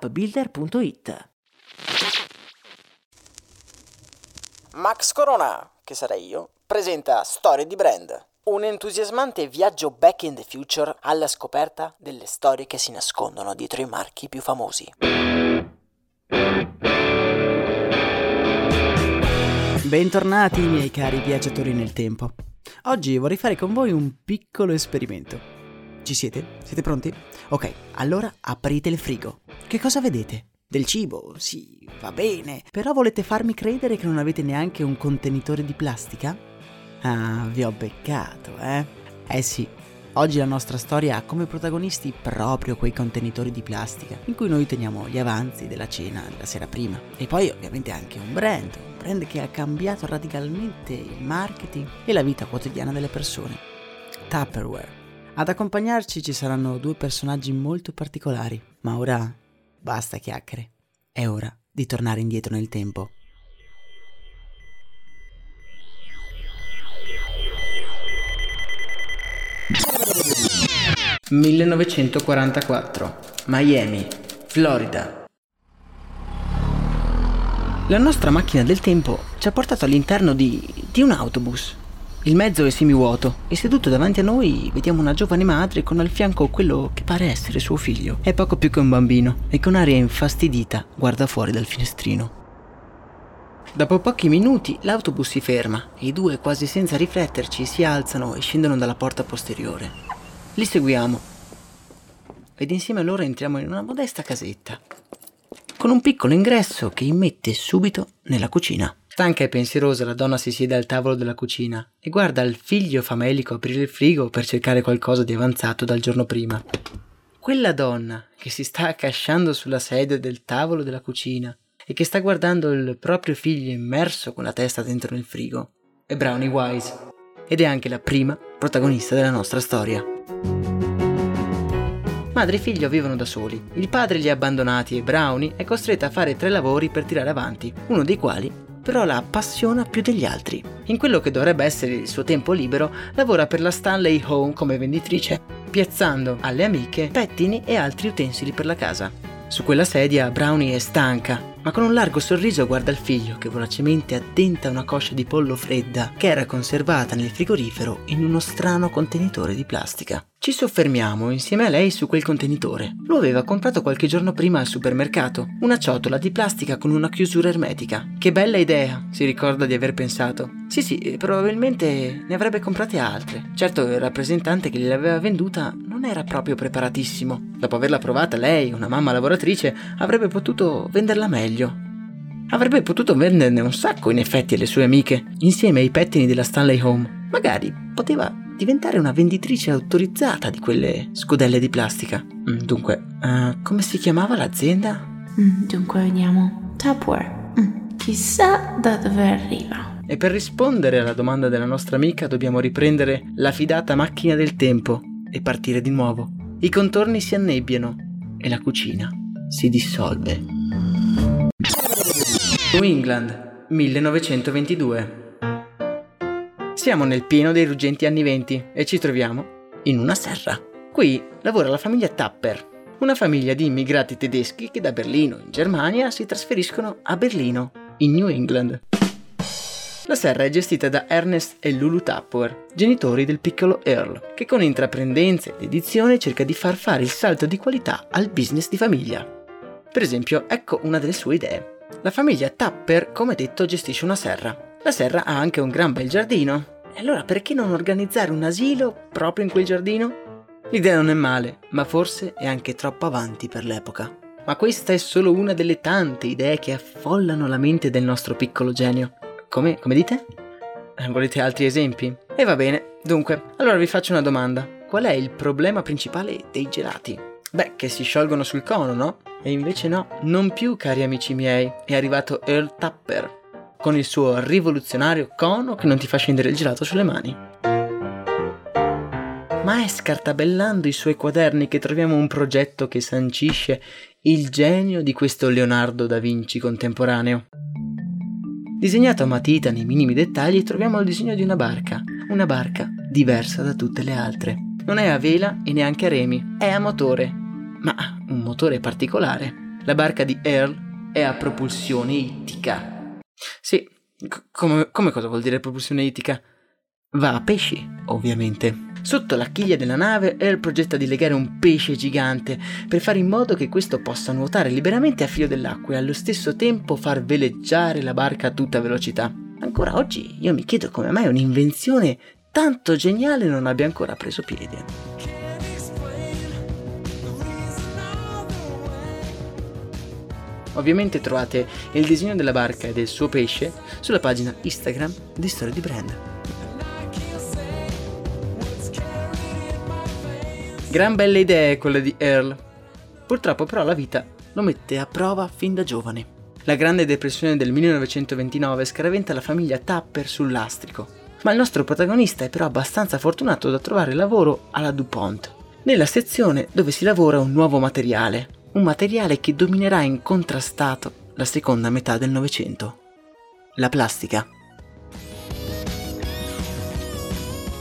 appbuilder.it. Max Corona, che sarei io, presenta Storie di Brand, un entusiasmante viaggio back in the future alla scoperta delle storie che si nascondono dietro i marchi più famosi. Bentornati miei cari viaggiatori nel tempo. Oggi vorrei fare con voi un piccolo esperimento. Ci siete? Siete pronti? Ok, allora aprite il frigo. Che cosa vedete? Del cibo, sì, va bene. Però volete farmi credere che non avete neanche un contenitore di plastica? Ah, vi ho beccato, eh? Eh sì, oggi la nostra storia ha come protagonisti proprio quei contenitori di plastica in cui noi teniamo gli avanzi della cena della sera prima. E poi ovviamente anche un brand, un brand che ha cambiato radicalmente il marketing e la vita quotidiana delle persone. Tupperware. Ad accompagnarci ci saranno due personaggi molto particolari, ma ora basta chiacchiere. È ora di tornare indietro nel tempo. «1944. Miami, Florida. La nostra macchina del tempo ci ha portato all'interno di, di un autobus il mezzo è semivuoto e seduto davanti a noi vediamo una giovane madre con al fianco quello che pare essere suo figlio. È poco più che un bambino e con aria infastidita guarda fuori dal finestrino. Dopo pochi minuti l'autobus si ferma e i due, quasi senza rifletterci, si alzano e scendono dalla porta posteriore. Li seguiamo ed insieme a loro entriamo in una modesta casetta con un piccolo ingresso che immette subito nella cucina. Stanca e pensierosa, la donna si siede al tavolo della cucina e guarda il figlio famelico aprire il frigo per cercare qualcosa di avanzato dal giorno prima. Quella donna che si sta accasciando sulla sedia del tavolo della cucina e che sta guardando il proprio figlio immerso con la testa dentro nel frigo è Brownie Wise ed è anche la prima protagonista della nostra storia. Madre e figlio vivono da soli. Il padre li ha abbandonati e Brownie è costretta a fare tre lavori per tirare avanti, uno dei quali però la appassiona più degli altri. In quello che dovrebbe essere il suo tempo libero, lavora per la Stanley Home come venditrice, piazzando alle amiche pettini e altri utensili per la casa. Su quella sedia Brownie è stanca ma con un largo sorriso guarda il figlio che voracemente addenta una coscia di pollo fredda che era conservata nel frigorifero in uno strano contenitore di plastica. Ci soffermiamo insieme a lei su quel contenitore. Lo aveva comprato qualche giorno prima al supermercato, una ciotola di plastica con una chiusura ermetica. Che bella idea, si ricorda di aver pensato. Sì sì, probabilmente ne avrebbe comprate altre. Certo il rappresentante che gliel'aveva venduta non era proprio preparatissimo. Dopo averla provata lei, una mamma lavoratrice, avrebbe potuto venderla meglio. Avrebbe potuto venderne un sacco in effetti alle sue amiche, insieme ai pettini della Stanley Home. Magari poteva diventare una venditrice autorizzata di quelle scudelle di plastica. Mm, dunque, uh, come si chiamava l'azienda? Mm, dunque vediamo. Tupperware. Mm, chissà da dove arriva. E per rispondere alla domanda della nostra amica dobbiamo riprendere la fidata macchina del tempo e partire di nuovo. I contorni si annebbiano e la cucina si dissolve. New England, 1922. Siamo nel pieno dei ruggenti anni 20 e ci troviamo in una serra. Qui lavora la famiglia Tapper, una famiglia di immigrati tedeschi che da Berlino, in Germania, si trasferiscono a Berlino, in New England. La serra è gestita da Ernest e Lulu Tapper, genitori del piccolo Earl, che con intraprendenza e dedizione cerca di far fare il salto di qualità al business di famiglia. Per esempio, ecco una delle sue idee. La famiglia Tapper, come detto, gestisce una serra. La serra ha anche un gran bel giardino. E allora perché non organizzare un asilo proprio in quel giardino? L'idea non è male, ma forse è anche troppo avanti per l'epoca. Ma questa è solo una delle tante idee che affollano la mente del nostro piccolo genio. Come, come dite? Eh, volete altri esempi? E va bene, dunque, allora vi faccio una domanda. Qual è il problema principale dei gelati? Beh, che si sciolgono sul cono, no? E invece no, non più, cari amici miei, è arrivato Earl Tapper, con il suo rivoluzionario cono che non ti fa scendere il gelato sulle mani. Ma è scartabellando i suoi quaderni che troviamo un progetto che sancisce il genio di questo Leonardo da Vinci contemporaneo. Disegnato a matita nei minimi dettagli troviamo il disegno di una barca, una barca diversa da tutte le altre. Non è a vela e neanche a remi, è a motore, ma un motore particolare. La barca di Earl è a propulsione ittica. Sì, c- come, come cosa vuol dire propulsione ittica? Va a pesci, ovviamente. Sotto la chiglia della nave, Earl progetta di legare un pesce gigante per fare in modo che questo possa nuotare liberamente a filo dell'acqua e allo stesso tempo far veleggiare la barca a tutta velocità. Ancora oggi io mi chiedo come mai un'invenzione tanto geniale non abbia ancora preso piede. Ovviamente trovate il disegno della barca e del suo pesce sulla pagina Instagram di Storia di Brand. Gran belle idee quelle di Earl. Purtroppo però la vita lo mette a prova fin da giovane. La Grande Depressione del 1929 scaraventa la famiglia Tapper sul lastrico, ma il nostro protagonista è però abbastanza fortunato da trovare lavoro alla DuPont, nella sezione dove si lavora un nuovo materiale, un materiale che dominerà incontrastato la seconda metà del Novecento, la plastica.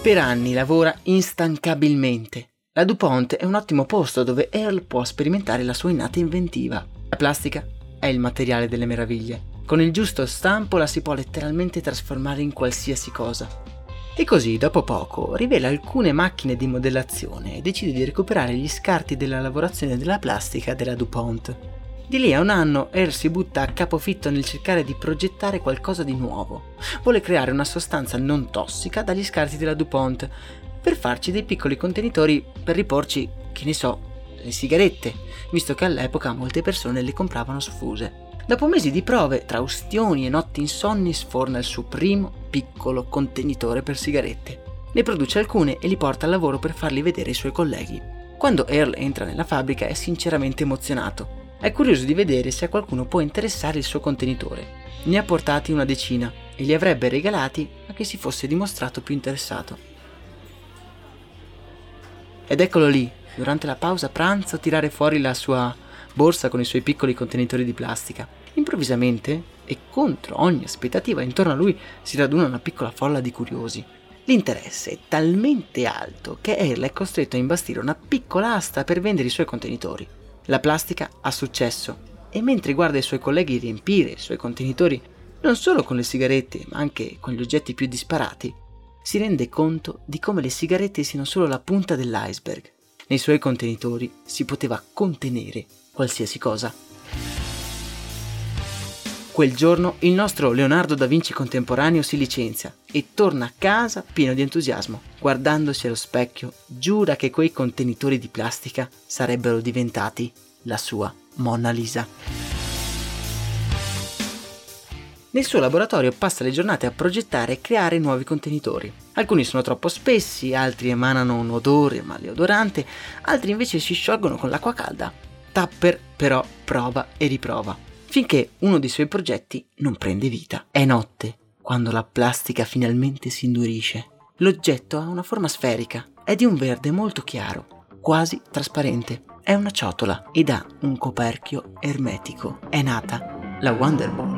Per anni lavora instancabilmente la DuPont è un ottimo posto dove Earl può sperimentare la sua innata inventiva. La plastica è il materiale delle meraviglie. Con il giusto stampo la si può letteralmente trasformare in qualsiasi cosa. E così, dopo poco, rivela alcune macchine di modellazione e decide di recuperare gli scarti della lavorazione della plastica della DuPont. Di lì a un anno Earl si butta a capofitto nel cercare di progettare qualcosa di nuovo. Vuole creare una sostanza non tossica dagli scarti della DuPont, per farci dei piccoli contenitori per riporci, che ne so, le sigarette, visto che all'epoca molte persone le compravano sfuse. Dopo mesi di prove, tra ustioni e notti insonni, sforna il suo primo piccolo contenitore per sigarette. Ne produce alcune e li porta al lavoro per farli vedere ai suoi colleghi. Quando Earl entra nella fabbrica è sinceramente emozionato. È curioso di vedere se a qualcuno può interessare il suo contenitore. Ne ha portati una decina e li avrebbe regalati a chi si fosse dimostrato più interessato. Ed eccolo lì, durante la pausa pranzo, tirare fuori la sua borsa con i suoi piccoli contenitori di plastica. Improvvisamente, e contro ogni aspettativa, intorno a lui si raduna una piccola folla di curiosi. L'interesse è talmente alto che Earl è costretto a imbastire una piccola asta per vendere i suoi contenitori. La plastica ha successo e mentre guarda i suoi colleghi riempire i suoi contenitori non solo con le sigarette ma anche con gli oggetti più disparati, si rende conto di come le sigarette siano solo la punta dell'iceberg. Nei suoi contenitori si poteva contenere qualsiasi cosa. Quel giorno il nostro Leonardo da Vinci contemporaneo si licenzia e torna a casa pieno di entusiasmo. Guardandosi allo specchio, giura che quei contenitori di plastica sarebbero diventati la sua Mona Lisa. Nel suo laboratorio passa le giornate a progettare e creare nuovi contenitori. Alcuni sono troppo spessi, altri emanano un odore maleodorante, altri invece si sciolgono con l'acqua calda. Tapper però prova e riprova, finché uno dei suoi progetti non prende vita. È notte, quando la plastica finalmente si indurisce. L'oggetto ha una forma sferica, è di un verde molto chiaro, quasi trasparente. È una ciotola ed ha un coperchio ermetico. È nata la Wonder Ball.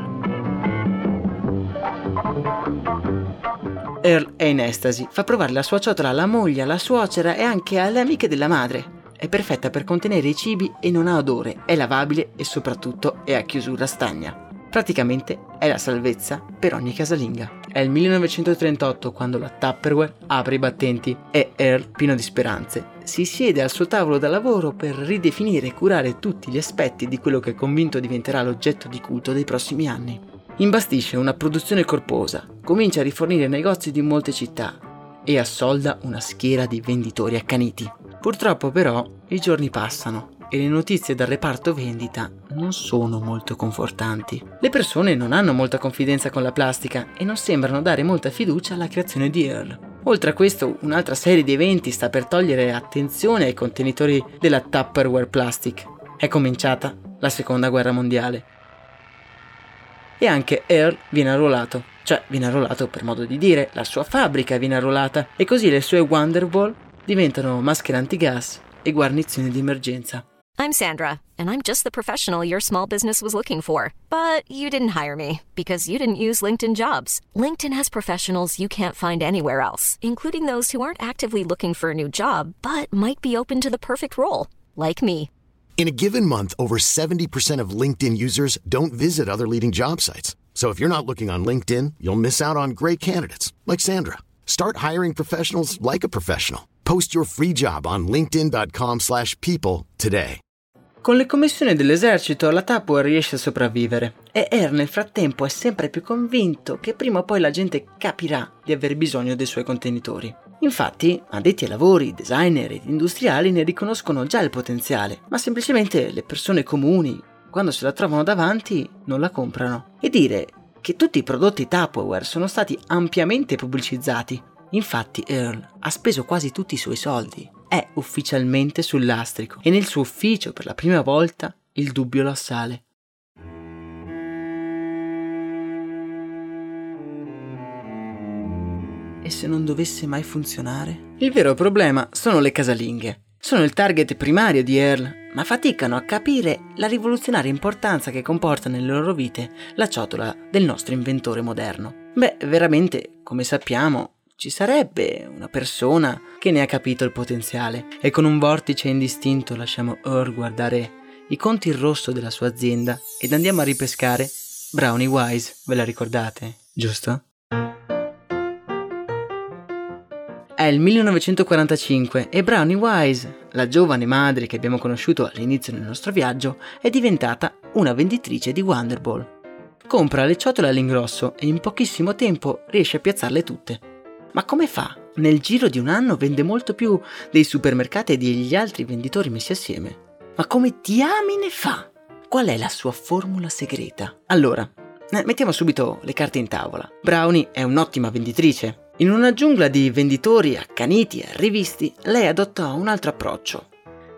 Earl è in estasi, fa provare la sua ciotola alla moglie, alla suocera e anche alle amiche della madre. È perfetta per contenere i cibi e non ha odore, è lavabile e soprattutto è a chiusura stagna. Praticamente è la salvezza per ogni casalinga. È il 1938 quando la Tupperware apre i battenti e Earl, pieno di speranze, si siede al suo tavolo da lavoro per ridefinire e curare tutti gli aspetti di quello che è convinto diventerà l'oggetto di culto dei prossimi anni. Imbastisce una produzione corposa, comincia a rifornire negozi di molte città e assolda una schiera di venditori accaniti. Purtroppo però i giorni passano e le notizie dal reparto vendita non sono molto confortanti. Le persone non hanno molta confidenza con la plastica e non sembrano dare molta fiducia alla creazione di Earl. Oltre a questo, un'altra serie di eventi sta per togliere attenzione ai contenitori della Tupperware Plastic. È cominciata la seconda guerra mondiale. E anche Earl viene arruolato. Cioè, viene arruolato per modo di dire, la sua fabbrica viene arruolata e così le sue Wonderball diventano maschere antigas e guarnizioni di emergenza. I'm Sandra, and I'm just the professional your small business was looking for. But you didn't hire me because you didn't use LinkedIn jobs. LinkedIn has professionals you can't find anywhere else, including those who aren't actively looking for a new job but might be open to the perfect role, like me. In a given month, over 70% of LinkedIn users don't visit other leading job sites. So if you're not looking on LinkedIn, you'll miss out on great candidates like Sandra. Start hiring professionals like a professional. Post your free job on linkedin.com/people today. Con le commissioni dell'esercito la Tupperware riesce a sopravvivere e Air nel frattempo è sempre più convinto che prima o poi la gente capirà di aver bisogno dei suoi contenitori. Infatti, addetti ai lavori, designer ed industriali ne riconoscono già il potenziale, ma semplicemente le persone comuni, quando se la trovano davanti, non la comprano. E dire che tutti i prodotti Tupperware sono stati ampiamente pubblicizzati. Infatti Earl ha speso quasi tutti i suoi soldi è ufficialmente sul lastrico e nel suo ufficio per la prima volta il dubbio lo assale. E se non dovesse mai funzionare? Il vero problema sono le casalinghe. Sono il target primario di Earl, ma faticano a capire la rivoluzionaria importanza che comporta nelle loro vite la ciotola del nostro inventore moderno. Beh, veramente, come sappiamo, ci sarebbe una persona che ne ha capito il potenziale e con un vortice indistinto lasciamo Earl guardare i conti in rosso della sua azienda ed andiamo a ripescare Brownie Wise, ve la ricordate, giusto? Il 1945 e Brownie Wise, la giovane madre che abbiamo conosciuto all'inizio del nostro viaggio, è diventata una venditrice di Wonderball. Compra le ciotole all'ingrosso e in pochissimo tempo riesce a piazzarle tutte. Ma come fa? Nel giro di un anno vende molto più dei supermercati e degli altri venditori messi assieme. Ma come diamine fa? Qual è la sua formula segreta? Allora, eh, mettiamo subito le carte in tavola. Brownie è un'ottima venditrice. In una giungla di venditori accaniti e rivisti, lei adotta un altro approccio.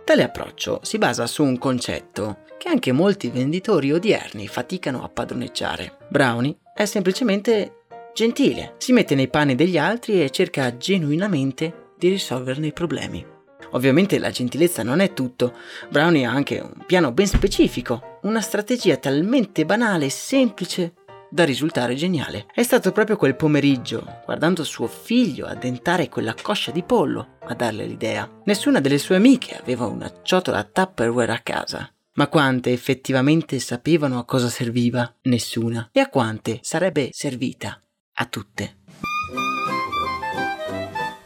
Tale approccio si basa su un concetto che anche molti venditori odierni faticano a padroneggiare. Brownie è semplicemente Gentile, si mette nei panni degli altri e cerca genuinamente di risolverne i problemi. Ovviamente la gentilezza non è tutto, Brownie ha anche un piano ben specifico, una strategia talmente banale e semplice da risultare geniale. È stato proprio quel pomeriggio, guardando suo figlio addentare quella coscia di pollo, a darle l'idea. Nessuna delle sue amiche aveva una ciotola Tupperware a casa. Ma quante effettivamente sapevano a cosa serviva? Nessuna. E a quante sarebbe servita? a tutte.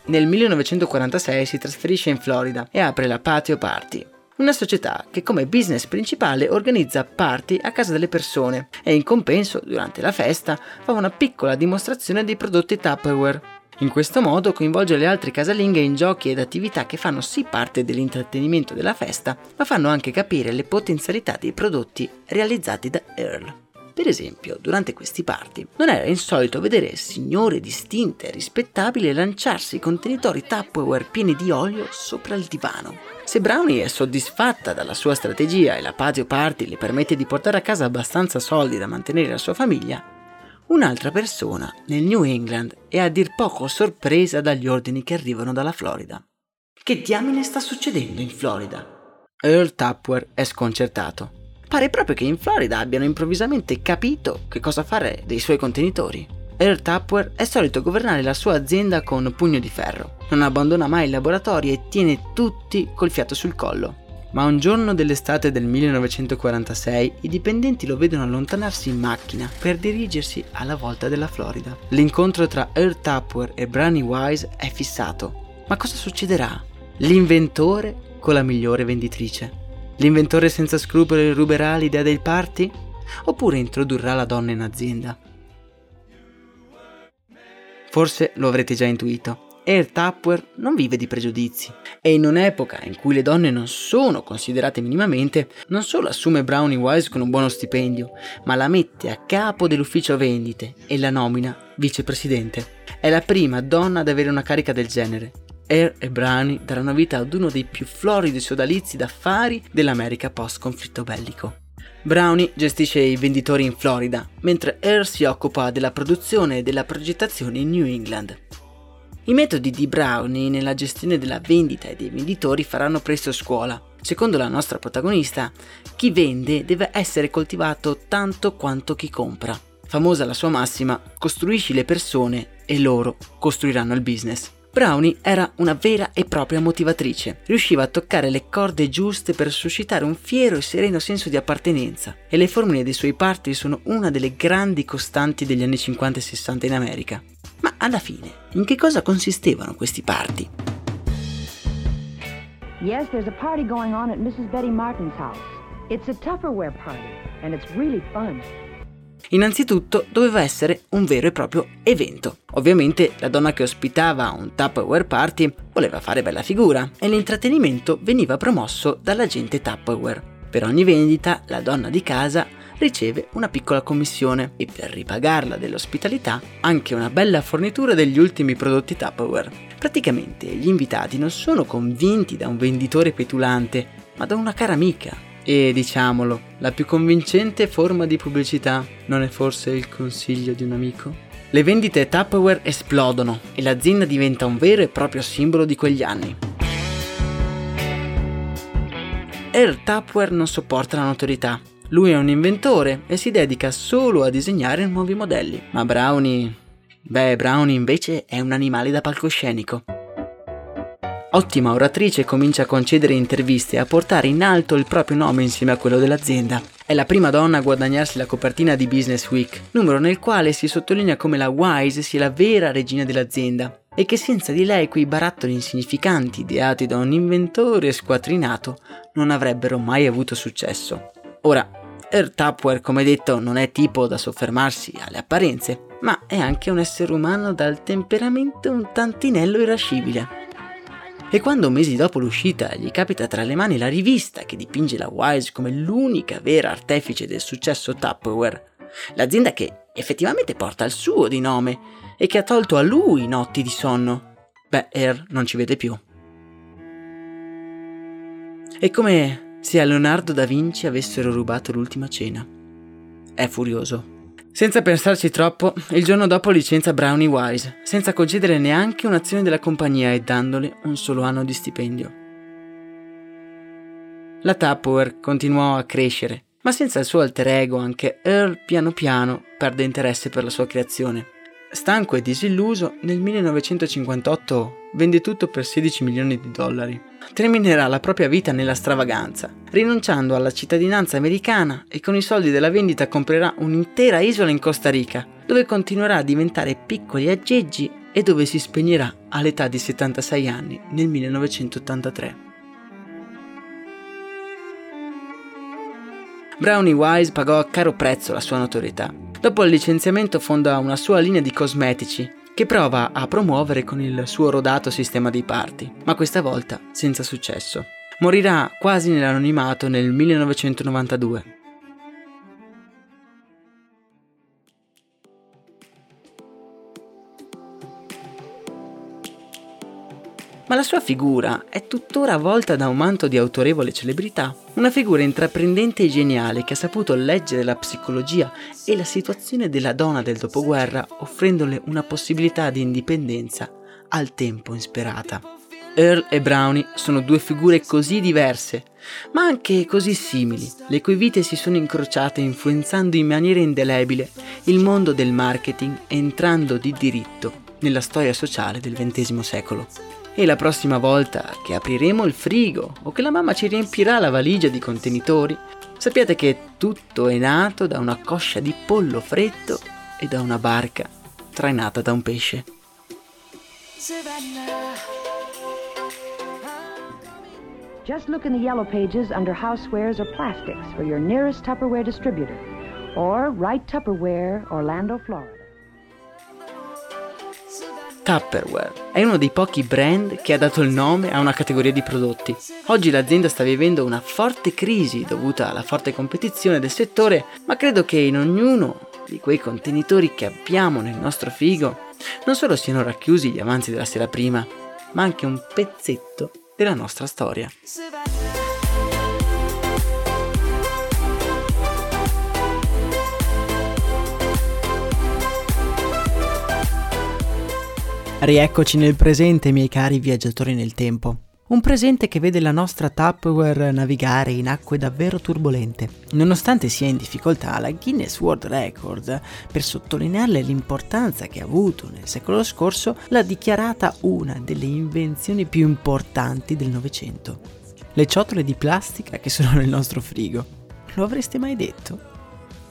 Nel 1946 si trasferisce in Florida e apre la Patio Party, una società che come business principale organizza party a casa delle persone e in compenso, durante la festa, fa una piccola dimostrazione dei prodotti Tupperware. In questo modo coinvolge le altre casalinghe in giochi ed attività che fanno sì parte dell'intrattenimento della festa, ma fanno anche capire le potenzialità dei prodotti realizzati da Earl. Per esempio, durante questi party non era insolito vedere signore distinte e rispettabili lanciarsi contenitori Tupperware pieni di olio sopra il divano. Se Brownie è soddisfatta dalla sua strategia e la patio party le permette di portare a casa abbastanza soldi da mantenere la sua famiglia, un'altra persona nel New England è a dir poco sorpresa dagli ordini che arrivano dalla Florida. Che diamine sta succedendo in Florida? Earl Tupperware è sconcertato. Pare proprio che in Florida abbiano improvvisamente capito che cosa fare dei suoi contenitori. Earl Tupper è solito governare la sua azienda con pugno di ferro. Non abbandona mai il laboratorio e tiene tutti col fiato sul collo. Ma un giorno dell'estate del 1946 i dipendenti lo vedono allontanarsi in macchina per dirigersi alla volta della Florida. L'incontro tra Earl Tupper e Brownie Wise è fissato. Ma cosa succederà? L'inventore con la migliore venditrice. L'inventore senza scrupoli ruberà l'idea del party? Oppure introdurrà la donna in azienda? Forse lo avrete già intuito. Air Tupper non vive di pregiudizi e in un'epoca in cui le donne non sono considerate minimamente, non solo assume Brownie Wise con un buono stipendio, ma la mette a capo dell'ufficio vendite e la nomina vicepresidente. È la prima donna ad avere una carica del genere. Air e Brownie daranno vita ad uno dei più floridi sodalizi d'affari dell'America post-conflitto bellico. Brownie gestisce i venditori in Florida, mentre Air si occupa della produzione e della progettazione in New England. I metodi di Brownie nella gestione della vendita e dei venditori faranno presto scuola. Secondo la nostra protagonista, chi vende deve essere coltivato tanto quanto chi compra. Famosa la sua massima, costruisci le persone e loro costruiranno il business. Brownie era una vera e propria motivatrice, riusciva a toccare le corde giuste per suscitare un fiero e sereno senso di appartenenza e le formule dei suoi party sono una delle grandi costanti degli anni 50 e 60 in America. Ma alla fine, in che cosa consistevano questi party? Yes, there's a party going on at Mrs. Betty Martin's house. It's a Tupperware party, and it's really fun. Innanzitutto doveva essere un vero e proprio evento. Ovviamente la donna che ospitava un Tupperware party voleva fare bella figura e l'intrattenimento veniva promosso dall'agente Tupperware. Per ogni vendita la donna di casa riceve una piccola commissione e per ripagarla dell'ospitalità anche una bella fornitura degli ultimi prodotti Tupperware. Praticamente gli invitati non sono convinti da un venditore petulante, ma da una cara amica. E diciamolo, la più convincente forma di pubblicità non è forse il consiglio di un amico? Le vendite Tupperware esplodono e l'azienda diventa un vero e proprio simbolo di quegli anni. Earl Tupperware non sopporta la notorietà lui è un inventore e si dedica solo a disegnare nuovi modelli. Ma Brownie... Beh, Brownie invece è un animale da palcoscenico. Ottima oratrice, comincia a concedere interviste e a portare in alto il proprio nome insieme a quello dell'azienda. È la prima donna a guadagnarsi la copertina di Business Week, numero nel quale si sottolinea come la Wise sia la vera regina dell'azienda e che senza di lei quei barattoli insignificanti ideati da un inventore squattrinato non avrebbero mai avuto successo. Ora, Earl Tupware, come detto, non è tipo da soffermarsi alle apparenze, ma è anche un essere umano dal temperamento un tantinello irascibile. E quando mesi dopo l'uscita gli capita tra le mani la rivista che dipinge la Wise come l'unica vera artefice del successo Tupperware, l'azienda che effettivamente porta il suo di nome e che ha tolto a lui notti di sonno, beh, Earl non ci vede più. E come se a Leonardo da Vinci avessero rubato l'ultima cena. È furioso. Senza pensarci troppo, il giorno dopo licenzia Brownie Wise, senza concedere neanche un'azione della compagnia e dandole un solo anno di stipendio. La Tupperware continuò a crescere, ma senza il suo alter ego anche Earl piano piano perde interesse per la sua creazione. Stanco e disilluso, nel 1958 vende tutto per 16 milioni di dollari. Terminerà la propria vita nella stravaganza, rinunciando alla cittadinanza americana e con i soldi della vendita comprerà un'intera isola in Costa Rica, dove continuerà a diventare piccoli aggeggi e dove si spegnerà all'età di 76 anni nel 1983. Brownie Wise pagò a caro prezzo la sua notorietà. Dopo il licenziamento fonda una sua linea di cosmetici che prova a promuovere con il suo rodato sistema di party, ma questa volta senza successo. Morirà quasi nell'anonimato nel 1992 ma la sua figura è tuttora avvolta da un manto di autorevole celebrità. Una figura intraprendente e geniale che ha saputo leggere la psicologia e la situazione della donna del dopoguerra offrendole una possibilità di indipendenza al tempo insperata. Earl e Brownie sono due figure così diverse, ma anche così simili, le cui vite si sono incrociate influenzando in maniera indelebile il mondo del marketing entrando di diritto nella storia sociale del XX secolo. E la prossima volta che apriremo il frigo o che la mamma ci riempirà la valigia di contenitori, sappiate che tutto è nato da una coscia di pollo freddo e da una barca trainata da un pesce. Just look in the yellow pages under housewares or plastics for your nearest Tupperware distributor. Or write Tupperware, Orlando, Florida. Tupperware è uno dei pochi brand che ha dato il nome a una categoria di prodotti. Oggi l'azienda sta vivendo una forte crisi dovuta alla forte competizione del settore, ma credo che in ognuno di quei contenitori che abbiamo nel nostro frigo non solo siano racchiusi gli avanzi della sera prima, ma anche un pezzetto della nostra storia. Rieccoci nel presente, miei cari viaggiatori nel tempo. Un presente che vede la nostra Tupperware navigare in acque davvero turbolente. Nonostante sia in difficoltà, la Guinness World Record, per sottolinearle l'importanza che ha avuto nel secolo scorso, l'ha dichiarata una delle invenzioni più importanti del Novecento. Le ciotole di plastica che sono nel nostro frigo. Lo avreste mai detto?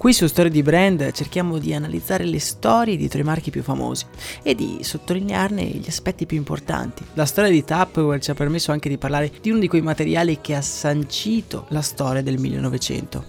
Qui su Storie di Brand cerchiamo di analizzare le storie dietro i marchi più famosi e di sottolinearne gli aspetti più importanti. La storia di Tupperware ci ha permesso anche di parlare di uno di quei materiali che ha sancito la storia del 1900,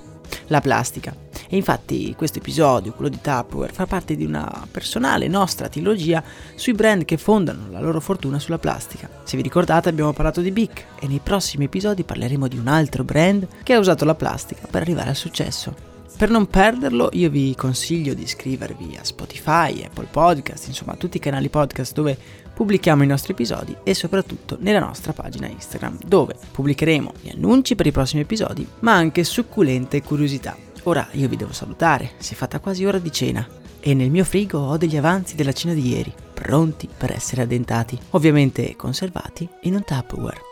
la plastica. E infatti questo episodio, quello di Tupperware, fa parte di una personale nostra trilogia sui brand che fondano la loro fortuna sulla plastica. Se vi ricordate abbiamo parlato di Bic e nei prossimi episodi parleremo di un altro brand che ha usato la plastica per arrivare al successo. Per non perderlo io vi consiglio di iscrivervi a Spotify, Apple Podcast, insomma tutti i canali podcast dove pubblichiamo i nostri episodi e soprattutto nella nostra pagina Instagram dove pubblicheremo gli annunci per i prossimi episodi ma anche succulente curiosità. Ora io vi devo salutare, si è fatta quasi ora di cena e nel mio frigo ho degli avanzi della cena di ieri, pronti per essere addentati, ovviamente conservati in un Tupperware.